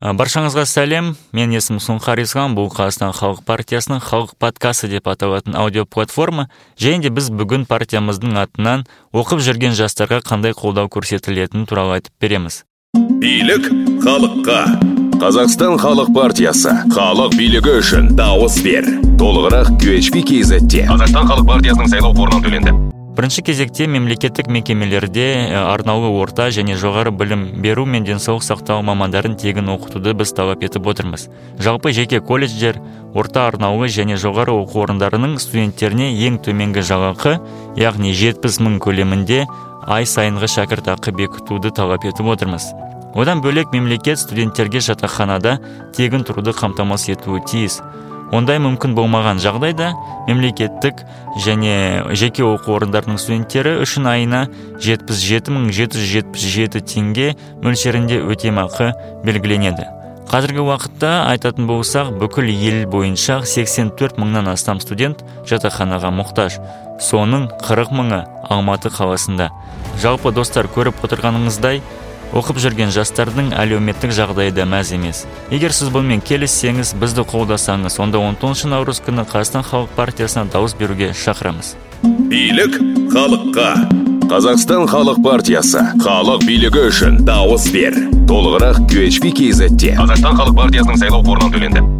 баршаңызға сәлем. Мен есімім сұңқар исlam бұл қазақстан халық партиясының халық подкасты деп аталатын аудио платформа. Және де біз бүгін партиямыздың атынан оқып жүрген жастарға қандай қолдау көрсетілетіні туралы айтып береміз. Билік халыққа. Қазақстан халық партиясы. Халық билігі үшін дауыс бер. Толығырақ qhp kzте қазақстан халық партиясының сайлау қорынан төленді. Бірінші кезекте мемлекеттік мекемелерде арнаулы орта және жоғары білім беру мен денсаулық сақтау мамандарын тегін оқытуды біз талап етіп отырмыз. Жалпы жеке колледждер орта арнаулы және жоғары оқу орындарының студенттеріне ең төменгі жалақы яғни жетпіс мың көлемінде ай сайынғы шәкіртақы бекітуді талап етіп отырмыз. Одан бөлек мемлекет студенттерге жатақханада тегін тұруды қамтамасыз етуі тиіс. Ондай мүмкін болмаған жағдайда мемлекеттік және жеке оқу орындарының студенттері үшін айына жетпіс жеті мың жеті жүз жетпіс жеті теңге мөлшерінде өтемақы белгіленеді. Қазіргі уақытта айтатын болсақ бүкіл ел бойынша 84 мыңнан астам студент жатақханаға мұқтаж. Соның 40 мыңы алматы қаласында. Жалпы достар көріп отырғаныңыздай оқып жүрген жастардың әлеуметтік жағдайы да мәз емес. Егер сіз бұнымен келіссеңіз бізді қолдасаңыз онда 19 наурыз күні қазақстан халық партиясына дауыс беруге шақырамыз. Билік халыққа. Қазақстан халық партиясы. Халық билігі үшін дауыс бер. Толығырақ qhp kzте қазақстан халық партиясының сайлау қорынан төленді.